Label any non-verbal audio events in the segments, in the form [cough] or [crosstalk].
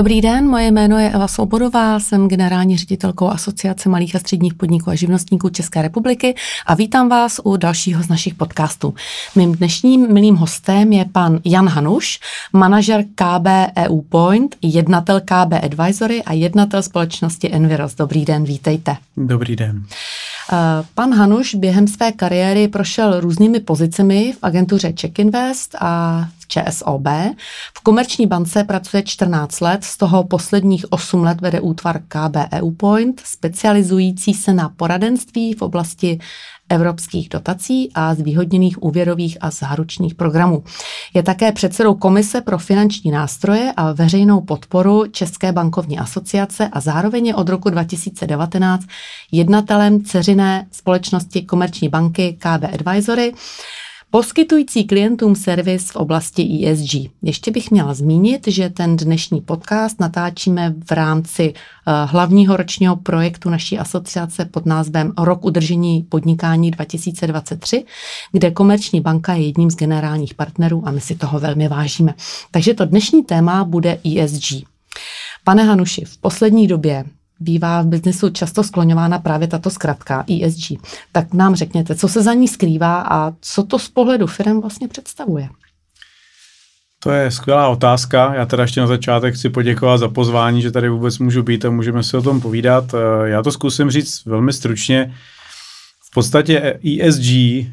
Dobrý den, moje jméno je Eva Svobodová, jsem generální ředitelkou Asociace malých a středních podniků a živnostníků České republiky a vítám vás u dalšího z našich podcastů. Mým dnešním milým hostem je pan Jan Hanuš, manažer KB EU Point, jednatel KB Advisory a jednatel společnosti Enviros. Dobrý den, vítejte. Dobrý den. Eh, pan Hanuš během své kariéry prošel různými pozicemi v agentuře Check Invest a ČSOB. V komerční bance pracuje 14 let, z toho posledních 8 let vede útvar KB EU Point, specializující se na poradenství v oblasti evropských dotací a zvýhodněných úvěrových a záručních programů. Je také předsedou Komise pro finanční nástroje a veřejnou podporu České bankovní asociace a zároveň je od roku 2019 jednatelem ceřiné společnosti Komerční banky KB Advisory poskytující klientům servis v oblasti ESG. Ještě bych měla zmínit, že ten dnešní podcast natáčíme v rámci uh, hlavního ročního projektu naší asociace pod názvem Rok udržení podnikání 2023, kde Komerční banka je jedním z generálních partnerů a my si toho velmi vážíme. Takže to dnešní téma bude ESG. Pane Hanuši, v poslední době bývá v biznesu často skloňována právě tato zkratka ESG. Tak nám řekněte, co se za ní skrývá a co to z pohledu firm vlastně představuje? To je skvělá otázka. Já teda ještě na začátek chci poděkovat za pozvání, že tady vůbec můžu být a můžeme si o tom povídat. Eh, já to zkusím říct velmi stručně. V podstatě ESG eh,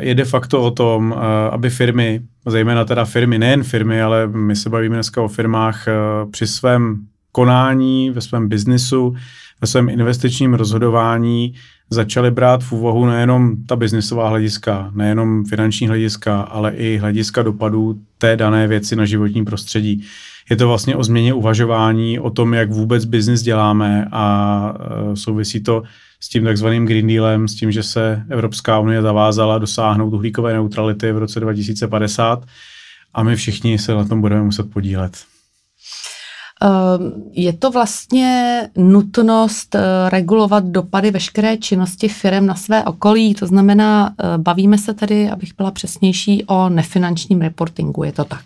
je de facto o tom, eh, aby firmy, zejména teda firmy, nejen firmy, ale my se bavíme dneska o firmách, při svém konání, ve svém biznisu, ve svém investičním rozhodování začali brát v úvahu nejenom ta biznisová hlediska, nejenom finanční hlediska, ale i hlediska dopadů té dané věci na životní prostředí. Je to vlastně o změně uvažování, o tom, jak vůbec biznis děláme a e, souvisí to s tím takzvaným Green Dealem, s tím, že se Evropská unie zavázala dosáhnout uhlíkové neutrality v roce 2050 a my všichni se na tom budeme muset podílet. Ehm, je to vlastně nutnost eh, regulovat dopady veškeré činnosti firm na své okolí, to znamená, eh, bavíme se tedy, abych byla přesnější, o nefinančním reportingu, je to tak?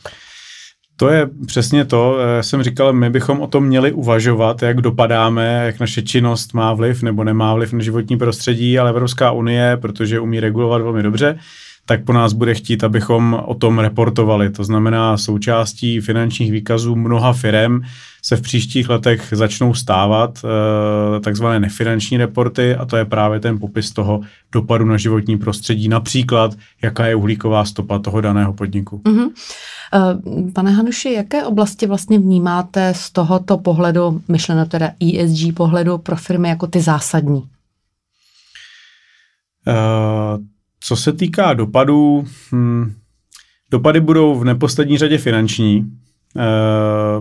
To je přesně to. Já jsem říkal, my bychom o tom měli uvažovat, jak dopadáme, jak naše činnost má vliv nebo nemá vliv na životní prostředí, ale Evropská unie, protože umí regulovat velmi dobře, tak po nás bude chtít, abychom o tom reportovali. To znamená, součástí finančních výkazů mnoha firm se v příštích letech začnou stávat e, takzvané nefinanční reporty a to je právě ten popis toho dopadu na životní prostředí, například jaká je uhlíková stopa toho daného podniku. Mm-hmm. Pane Hanuši, jaké oblasti vlastně vnímáte z tohoto pohledu, myšleno teda ESG pohledu pro firmy jako ty zásadní? Uh, co se týká dopadů, hm, dopady budou v neposlední řadě finanční, eh,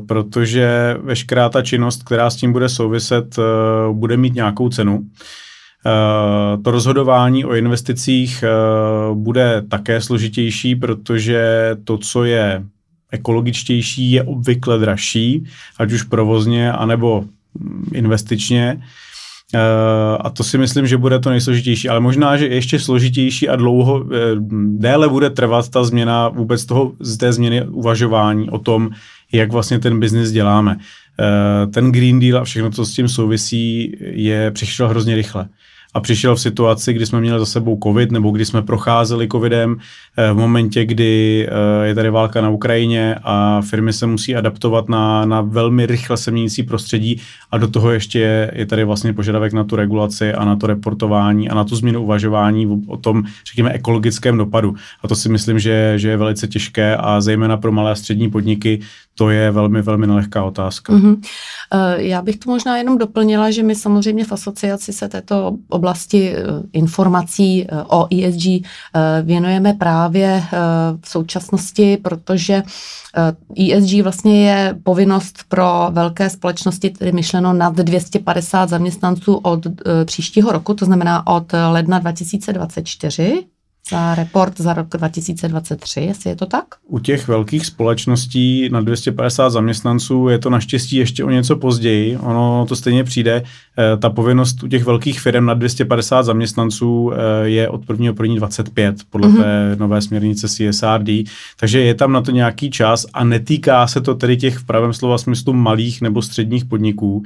protože veškerá ta činnost, která s tím bude souviset, eh, bude mít nějakou cenu. Eh, to rozhodování o investicích bude také složitější, protože to, co je ekologičtější, je obvykle dražší, ať už provozně, anebo hm, investičně. Uh, a to si myslím, že bude to nejsložitější, ale možná, že ještě složitější a dlouho, uh, déle bude trvat ta změna vůbec toho, z té změny uvažování o tom, jak vlastně ten biznis děláme. Uh, ten Green Deal a všechno, co s tím souvisí, je přišel hrozně rychle a přišel v situaci, kdy jsme měli za sebou covid, nebo kdy jsme procházeli covidem, eh, v momentě, kdy eh, je tady válka na Ukrajině a firmy se musí adaptovat na, na velmi rychle se měnící prostředí a do toho ještě je, je tady vlastně požadavek na tu regulaci a na to reportování a na tu změnu uvažování o tom, řekněme, ekologickém dopadu. A to si myslím, že, že je velice těžké a zejména pro malé a střední podniky to je velmi, velmi nelehká otázka. Mm-hmm. Já bych to možná jenom doplnila, že my samozřejmě v asociaci se této oblasti eh, informací eh, o ESG věnujeme právě v současnosti, protože ESG vlastně je povinnost pro velké společnosti, tedy myšleno nad 250 zaměstnanců od příštího roku, to znamená od ledna 2024 za report za rok 2023, jestli je to tak? U těch velkých společností na 250 zaměstnanců je to naštěstí ještě o něco později. Ono to stejně přijde. Eh, ta povinnost u těch velkých firm na 250 zaměstnanců eh, je od 1. 1. 25 podle mm-hmm. té nové směrnice CSRD. Takže je tam na to nějaký čas a netýká se to tedy těch v pravém slova smyslu malých nebo středních podniků.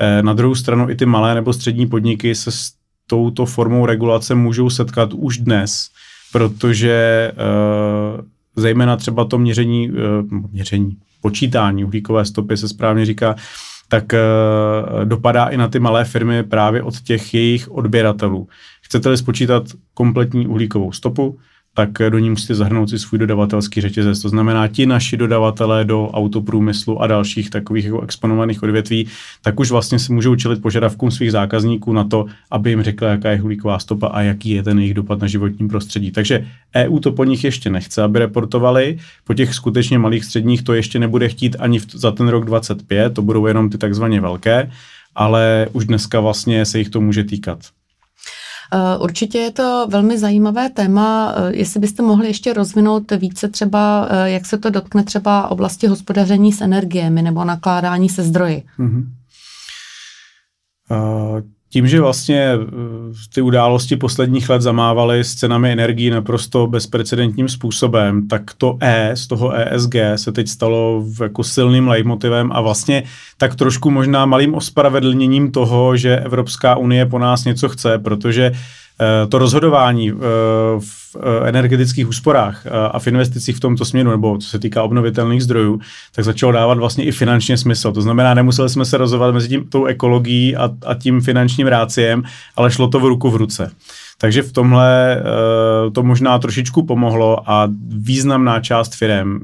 Eh, na druhou stranu i ty malé nebo střední podniky se touto formou regulace můžou setkat už dnes, protože uh, zejména třeba to měření, uh, měření, počítání uhlíkové stopy se správně říká, tak uh, dopadá i na ty malé firmy právě od těch jejich odběratelů. Chcete-li spočítat kompletní uhlíkovou stopu, tak do ní musíte zahrnout si svůj dodavatelský řetězec. To znamená, ti naši dodavatelé do autoprůmyslu a dalších takových jako exponovaných odvětví, tak už vlastně se můžou čelit požadavkům svých zákazníků na to, aby jim řekla, jaká je uhlíková stopa a jaký je ten jejich dopad na životní prostředí. Takže EU to po nich ještě nechce, aby reportovali. Po těch skutečně malých středních to ještě nebude chtít ani v, za ten rok 25, to budou jenom ty takzvaně velké, ale už dneska vlastně se jich to může týkat. Eh, určitě je to velmi zajímavé téma. Eh, jestli byste mohli ještě rozvinout více třeba, eh, jak se to dotkne třeba oblasti hospodaření s energiemi nebo nakládání se zdroji. Mm-hmm. Uh, tím, že vlastně ty události posledních let zamávaly s cenami energií naprosto bezprecedentním způsobem, tak to E z toho ESG se teď stalo jako silným leitmotivem a vlastně tak trošku možná malým ospravedlněním toho, že Evropská unie po nás něco chce, protože uh, to rozhodování eh, v eh, energetických úsporách a v investicích v tomto směru, nebo co se týká obnovitelných zdrojů, tak začalo dávat vlastně i finančně smysl. To znamená, nemuseli jsme se rozhodovat mezi tím, tou ekologií a, a tím finančním ráciem, ale šlo to v ruku v ruce. Takže v tomhle to možná trošičku pomohlo a významná část firm,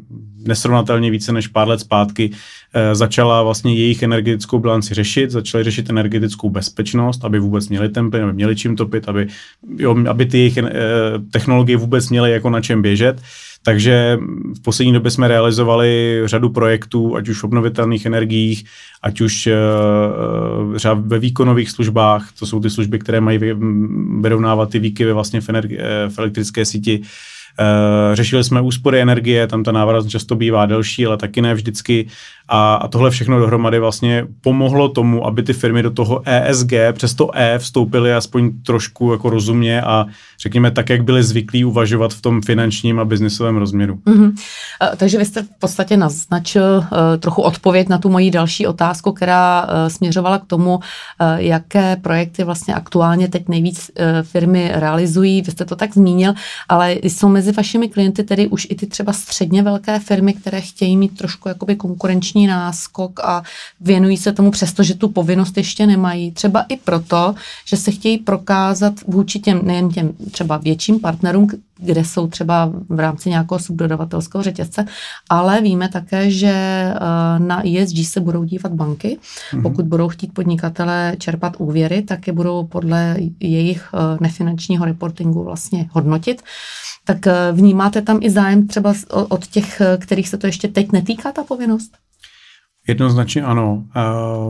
nesrovnatelně více než pár let zpátky, Eh, začala vlastně jejich energetickou bilanci řešit, začaly řešit energetickou bezpečnost, aby vůbec měli ten plyn, aby měli čím topit, aby, jo, aby ty jejich eh, technologie vůbec měly jako na čem běžet. Takže v poslední době jsme realizovali řadu projektů, ať už v obnovitelných energiích, ať už uh, ve výkonových službách, to jsou ty služby, které mají vyrovnávat ty výkyvy vlastně v, energi- v elektrické síti, řešili jsme úspory energie, tam ta návratnost často bývá delší, ale taky ne vždycky. A, a tohle všechno dohromady vlastně pomohlo tomu, aby ty firmy do toho ESG přes to E vstoupily aspoň trošku jako rozumně a řekněme tak, jak byli zvyklí uvažovat v tom finančním a biznisovém rozměru. Mm-hmm. Takže vy jste v podstatě naznačil uh, trochu odpověď na tu moji další otázku, která uh, směřovala k tomu, uh, jaké projekty vlastně aktuálně teď nejvíc firmy realizují. Vy jste to tak zmínil, ale jsou mezi vašimi klienty tedy už i ty třeba středně velké firmy, které chtějí mít trošku jakoby konkurenční náskok a věnují se tomu přesto, že tu povinnost ještě nemají. Třeba i proto, že se chtějí prokázat vůči těm, nejen těm třeba větším partnerům, kde jsou třeba v rámci nějakého subdodavatelského řetězce, ale víme také, že eh, na ESG se budou dívat banky. Mm-hmm. Pokud budou chtít podnikatele čerpat úvěry, tak je budou podle jejich eh, nefinančního reportingu vlastně hodnotit. Tak eh, vnímáte tam i zájem třeba od těch, kterých se to ještě teď netýká, ta povinnost? Jednoznačně ano.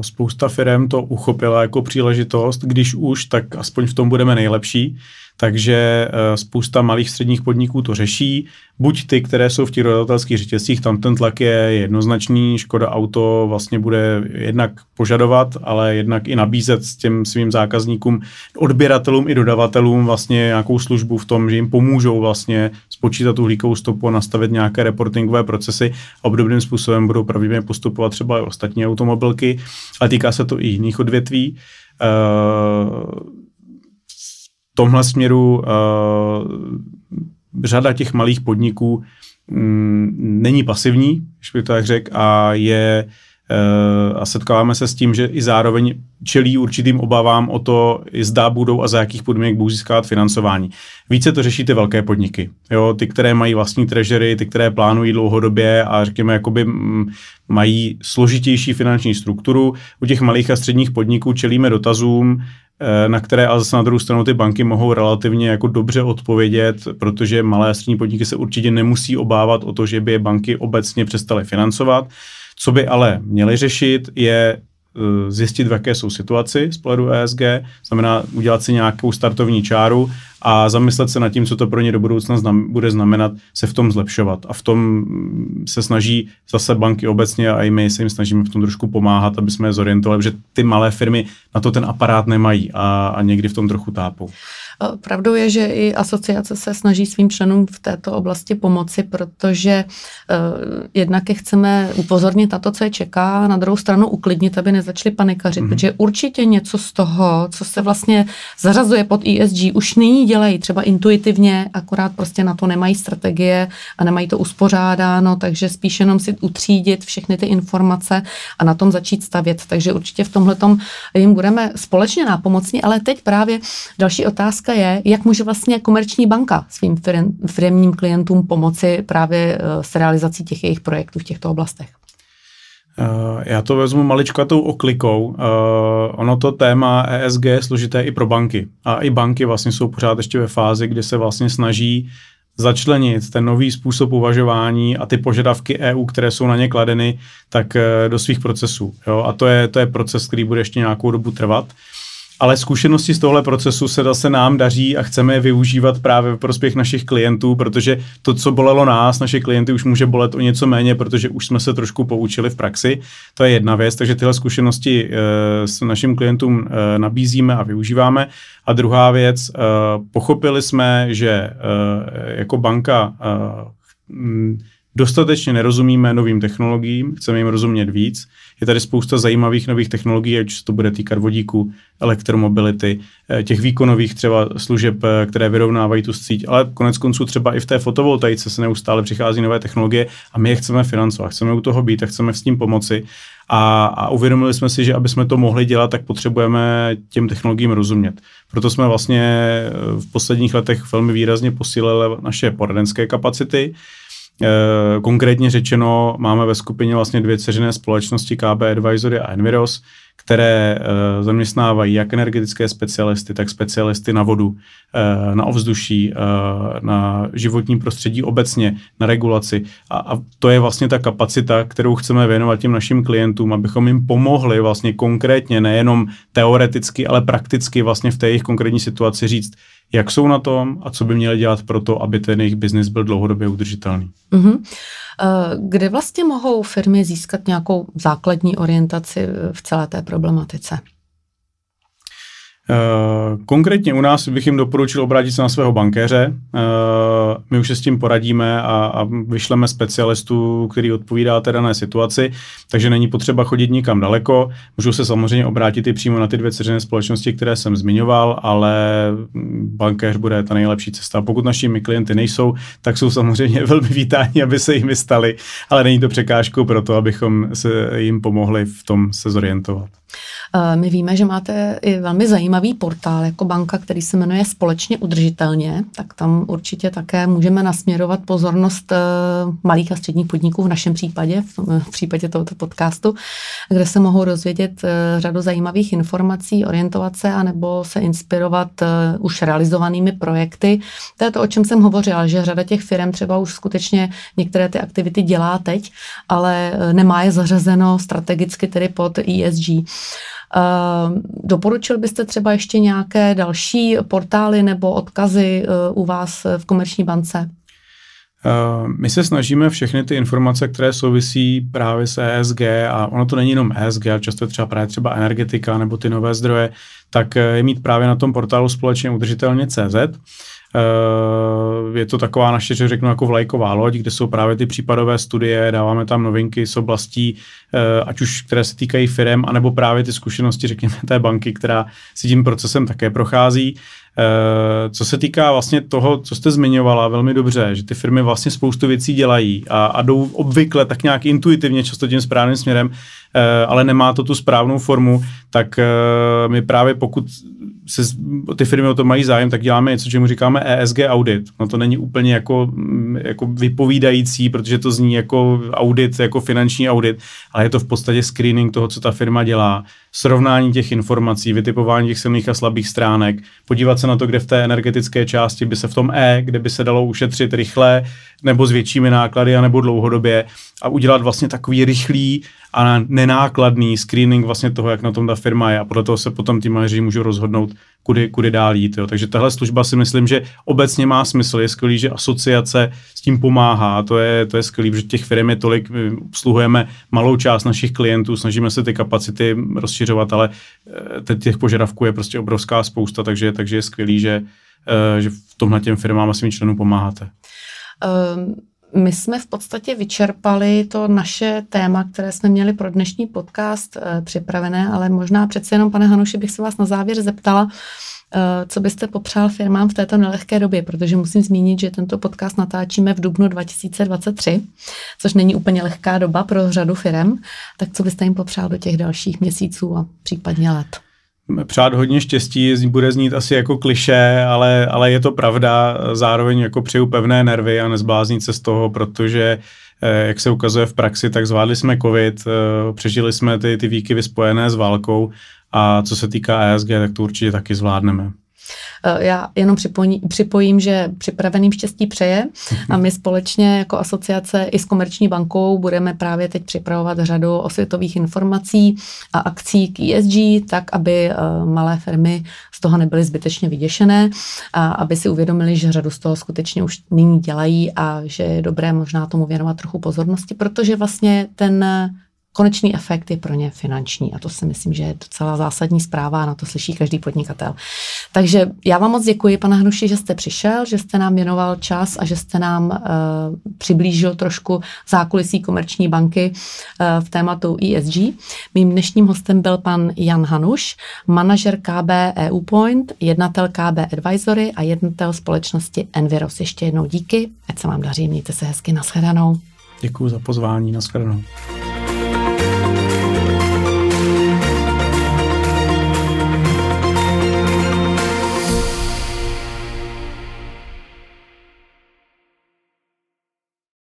Spousta firm to uchopila jako příležitost, když už, tak aspoň v tom budeme nejlepší. Takže eh, spousta malých středních podniků to řeší. Buď ty, které jsou v těch dodatelských řetězcích, tam ten tlak je jednoznačný. Škoda Auto vlastně bude jednak požadovat, ale jednak i nabízet s těm svým zákazníkům, odběratelům i dodavatelům vlastně nějakou službu v tom, že jim pomůžou vlastně spočítat uhlíkovou stopu a nastavit nějaké reportingové procesy. Obdobným způsobem budou pravděpodobně postupovat třeba i ostatní automobilky, ale týká se to i jiných odvětví. Uh, tomhle směru uh, řada těch malých podniků um, není pasivní, když bych to tak řekl, a je uh, a setkáváme se s tím, že i zároveň čelí určitým obavám o to, zda budou a za jakých podmínek budou získávat financování. Více to řeší ty velké podniky. Jo, ty, které mají vlastní trežery, ty, které plánují dlouhodobě a řekněme, jakoby mají složitější finanční strukturu. U těch malých a středních podniků čelíme dotazům, Eh, na které ale zase na druhou stranu ty banky mohou relativně jako dobře odpovědět, protože malé a střední podniky se určitě nemusí obávat o to, že by je banky obecně přestaly financovat. Co by ale měly řešit, je zjistit, v jaké jsou situaci z pohledu ESG, znamená udělat si nějakou startovní čáru a zamyslet se nad tím, co to pro ně do budoucna znam, bude znamenat, se v tom zlepšovat. A v tom mm, se snaží zase banky obecně a i my se jim snažíme v tom trošku pomáhat, aby jsme je zorientovali, že ty malé firmy na to ten aparát nemají a, a někdy v tom trochu tápou. Pravdou je, že i asociace se snaží svým členům v této oblasti pomoci, protože uh, jednak je chceme upozornit na to, co je čeká, a na druhou stranu uklidnit, aby nezačali panikařit, mm-hmm. protože určitě něco z toho, co se vlastně zařazuje pod ESG, už nyní dělají třeba intuitivně, akorát prostě na to nemají strategie a nemají to uspořádáno, takže spíš jenom si utřídit všechny ty informace a na tom začít stavět. Takže určitě v tomhle jim budeme společně nápomocní, ale teď právě další otázka je, jak může vlastně komerční banka svým firmním klientům pomoci právě eh, s realizací těch jejich projektů v těchto oblastech. Uh, já to vezmu maličkatou oklikou. Uh, ono to téma ESG je složité i pro banky. A i banky vlastně jsou pořád ještě ve fázi, kdy se vlastně snaží začlenit ten nový způsob uvažování a ty požadavky EU, které jsou na ně kladeny, tak do svých procesů. Jo? A to je, to je proces, který bude ještě nějakou dobu trvat ale zkušenosti z tohle procesu se zase nám daří a chceme je využívat právě v prospěch našich klientů, protože to, co bolelo nás, naše klienty už může bolet o něco méně, protože už jsme se trošku poučili v praxi. To je jedna věc, takže tyhle zkušenosti e, s našim klientům e, nabízíme a využíváme. A druhá věc, e, pochopili jsme, že e, jako banka e, dostatečně nerozumíme novým technologiím, chceme jim rozumět víc. Je tady spousta zajímavých nových technologií, ať se to bude týkat vodíku, elektromobility, eh, těch výkonových třeba služeb, eh, které vyrovnávají tu síť, ale konec konců třeba i v té fotovoltaice se neustále přichází nové technologie a my je chceme financovat, chceme u toho být a chceme s tím pomoci. A, a uvědomili jsme si, že aby jsme to mohli dělat, tak potřebujeme těm technologiím rozumět. Proto jsme vlastně eh, v posledních letech velmi výrazně posílili naše poradenské kapacity, konkrétně řečeno máme ve skupině vlastně dvě ceřené společnosti KB Advisory a Enviros, které uh, zaměstnávají jak energetické specialisty, tak specialisty na vodu, uh, na ovzduší, na životní prostředí obecně, na regulaci. A, a to je vlastně ta kapacita, kterou chceme věnovat těm našim klientům, abychom jim pomohli vlastně konkrétně, nejenom teoreticky, ale prakticky vlastně v té jejich konkrétní situaci říct, jak jsou na tom a co by měli dělat pro to, aby ten jejich biznis byl dlouhodobě udržitelný. Mm-hmm. Kde vlastně mohou firmy získat nějakou základní orientaci v celé té problematice? Eh, konkrétně u nás bych jim doporučil obrátit se na svého bankéře. Eh, my už se s tím poradíme a, a vyšleme specialistu, který odpovídá té dané situaci, takže není potřeba chodit nikam daleko. Můžou se samozřejmě obrátit i přímo na ty dvě ceřené společnosti, které jsem zmiňoval, ale bankéř bude ta nejlepší cesta. Pokud našimi klienty nejsou, tak jsou samozřejmě [laughs] velmi vítáni, aby se jimi stali, ale není to překážkou pro to, abychom se jim pomohli v tom se zorientovat. Eh, my víme, že máte i velmi zajímavý portál jako banka, který se jmenuje Společně udržitelně, tak tam určitě také můžeme nasměrovat pozornost eh, malých a středních podniků v našem případě, v případě tohoto podcastu, kde se mohou rozvědět eh, řadu zajímavých informací, orientovat se anebo se inspirovat už realizovanými projekty. To je to, o čem jsem hovořila, že řada těch firm třeba už skutečně některé ty aktivity dělá teď, ale nemá je zařazeno strategicky tedy pod ESG. Ehm, doporučil byste třeba ještě nějaké další portály nebo odkazy eh, u vás v Komerční bance? Ehm, my se snažíme všechny ty informace, které souvisí právě s ESG, a ono to není jenom ESG, ale často je třeba právě třeba energetika nebo ty nové zdroje, tak eh, je mít právě na tom portálu společně udržitelně CZ. Je to taková naše, že řeknu, jako vlajková loď, kde jsou právě ty případové studie, dáváme tam novinky z oblastí, eh, ať už které se týkají firm, anebo právě ty zkušenosti, řekněme, té banky, která si tím procesem také prochází. Eh, co se týká vlastně toho, co jste zmiňovala velmi dobře, že ty firmy vlastně spoustu věcí dělají a, a jdou obvykle tak nějak intuitivně, často tím správným směrem, ale nemá to tu správnou formu, tak my právě pokud se, ty firmy o to mají zájem, tak děláme něco, čemu říkáme ESG audit. No to není úplně jako, mm, jako vypovídající, protože to zní jako audit, jako finanční audit, ale je to v podstatě screening toho, co ta firma dělá, srovnání těch informací, vytipování těch silných a slabých stránek, podívat se na to, kde v té energetické části by se v tom E, kde by se dalo ušetřit rychle, nebo s většími náklady, nebo dlouhodobě a udělat vlastně takový rychlý a nenákladný screening vlastně toho, jak na tom ta firma je a podle toho se potom ty manažeři můžou rozhodnout, kudy, kudy dál jít. Jo. Takže tahle služba si myslím, že obecně má smysl. Je skvělý, že asociace s tím pomáhá. To je, to je skvělý, že těch firm je tolik, obsluhujeme malou část našich klientů, snažíme se ty kapacity rozšiřovat, ale eh, těch požadavků je prostě obrovská spousta, takže, takže je skvělý, že, eh, že v tomhle těm firmám a svým členům pomáháte. Um my jsme v podstatě vyčerpali to naše téma, které jsme měli pro dnešní podcast e, připravené, ale možná přece jenom, pane Hanuši, bych se vás na závěr zeptala, e, co byste popřál firmám v této nelehké době, protože musím zmínit, že tento podcast natáčíme v dubnu 2023, což není úplně lehká doba pro řadu firm, tak co byste jim popřál do těch dalších měsíců a případně let? Přát hodně štěstí, bude znít asi jako kliše, ale, ale je to pravda, zároveň jako přeju pevné nervy a nezbláznit se z toho, protože eh, jak se ukazuje v praxi, tak zvládli jsme covid, eh, přežili jsme ty, ty výkyvy spojené s válkou a co se týká ESG, tak to určitě taky zvládneme. Eh, já jenom připojím, připojím, že připraveným štěstí přeje a my společně jako asociace i s Komerční bankou budeme právě teď připravovat řadu osvětových informací a akcí k ESG, tak aby eh, malé firmy z toho nebyly zbytečně vyděšené a aby si uvědomili, že řadu z toho skutečně už nyní dělají a že je dobré možná tomu věnovat trochu pozornosti, protože vlastně ten konečný efekt je pro ně finanční a to si myslím, že je docela zásadní zpráva a na to slyší každý podnikatel. Takže já vám moc děkuji, pana Hnuši, že jste přišel, že jste nám věnoval čas a že jste nám uh, přiblížil trošku zákulisí komerční banky uh, v tématu ESG. Mým dnešním hostem byl pan Jan Hanuš, manažer KB EU Point, jednatel KB Advisory a jednatel společnosti Enviros. Ještě jednou díky, ať se vám daří, mějte se hezky, nashledanou. Děkuji za pozvání, nashledanou.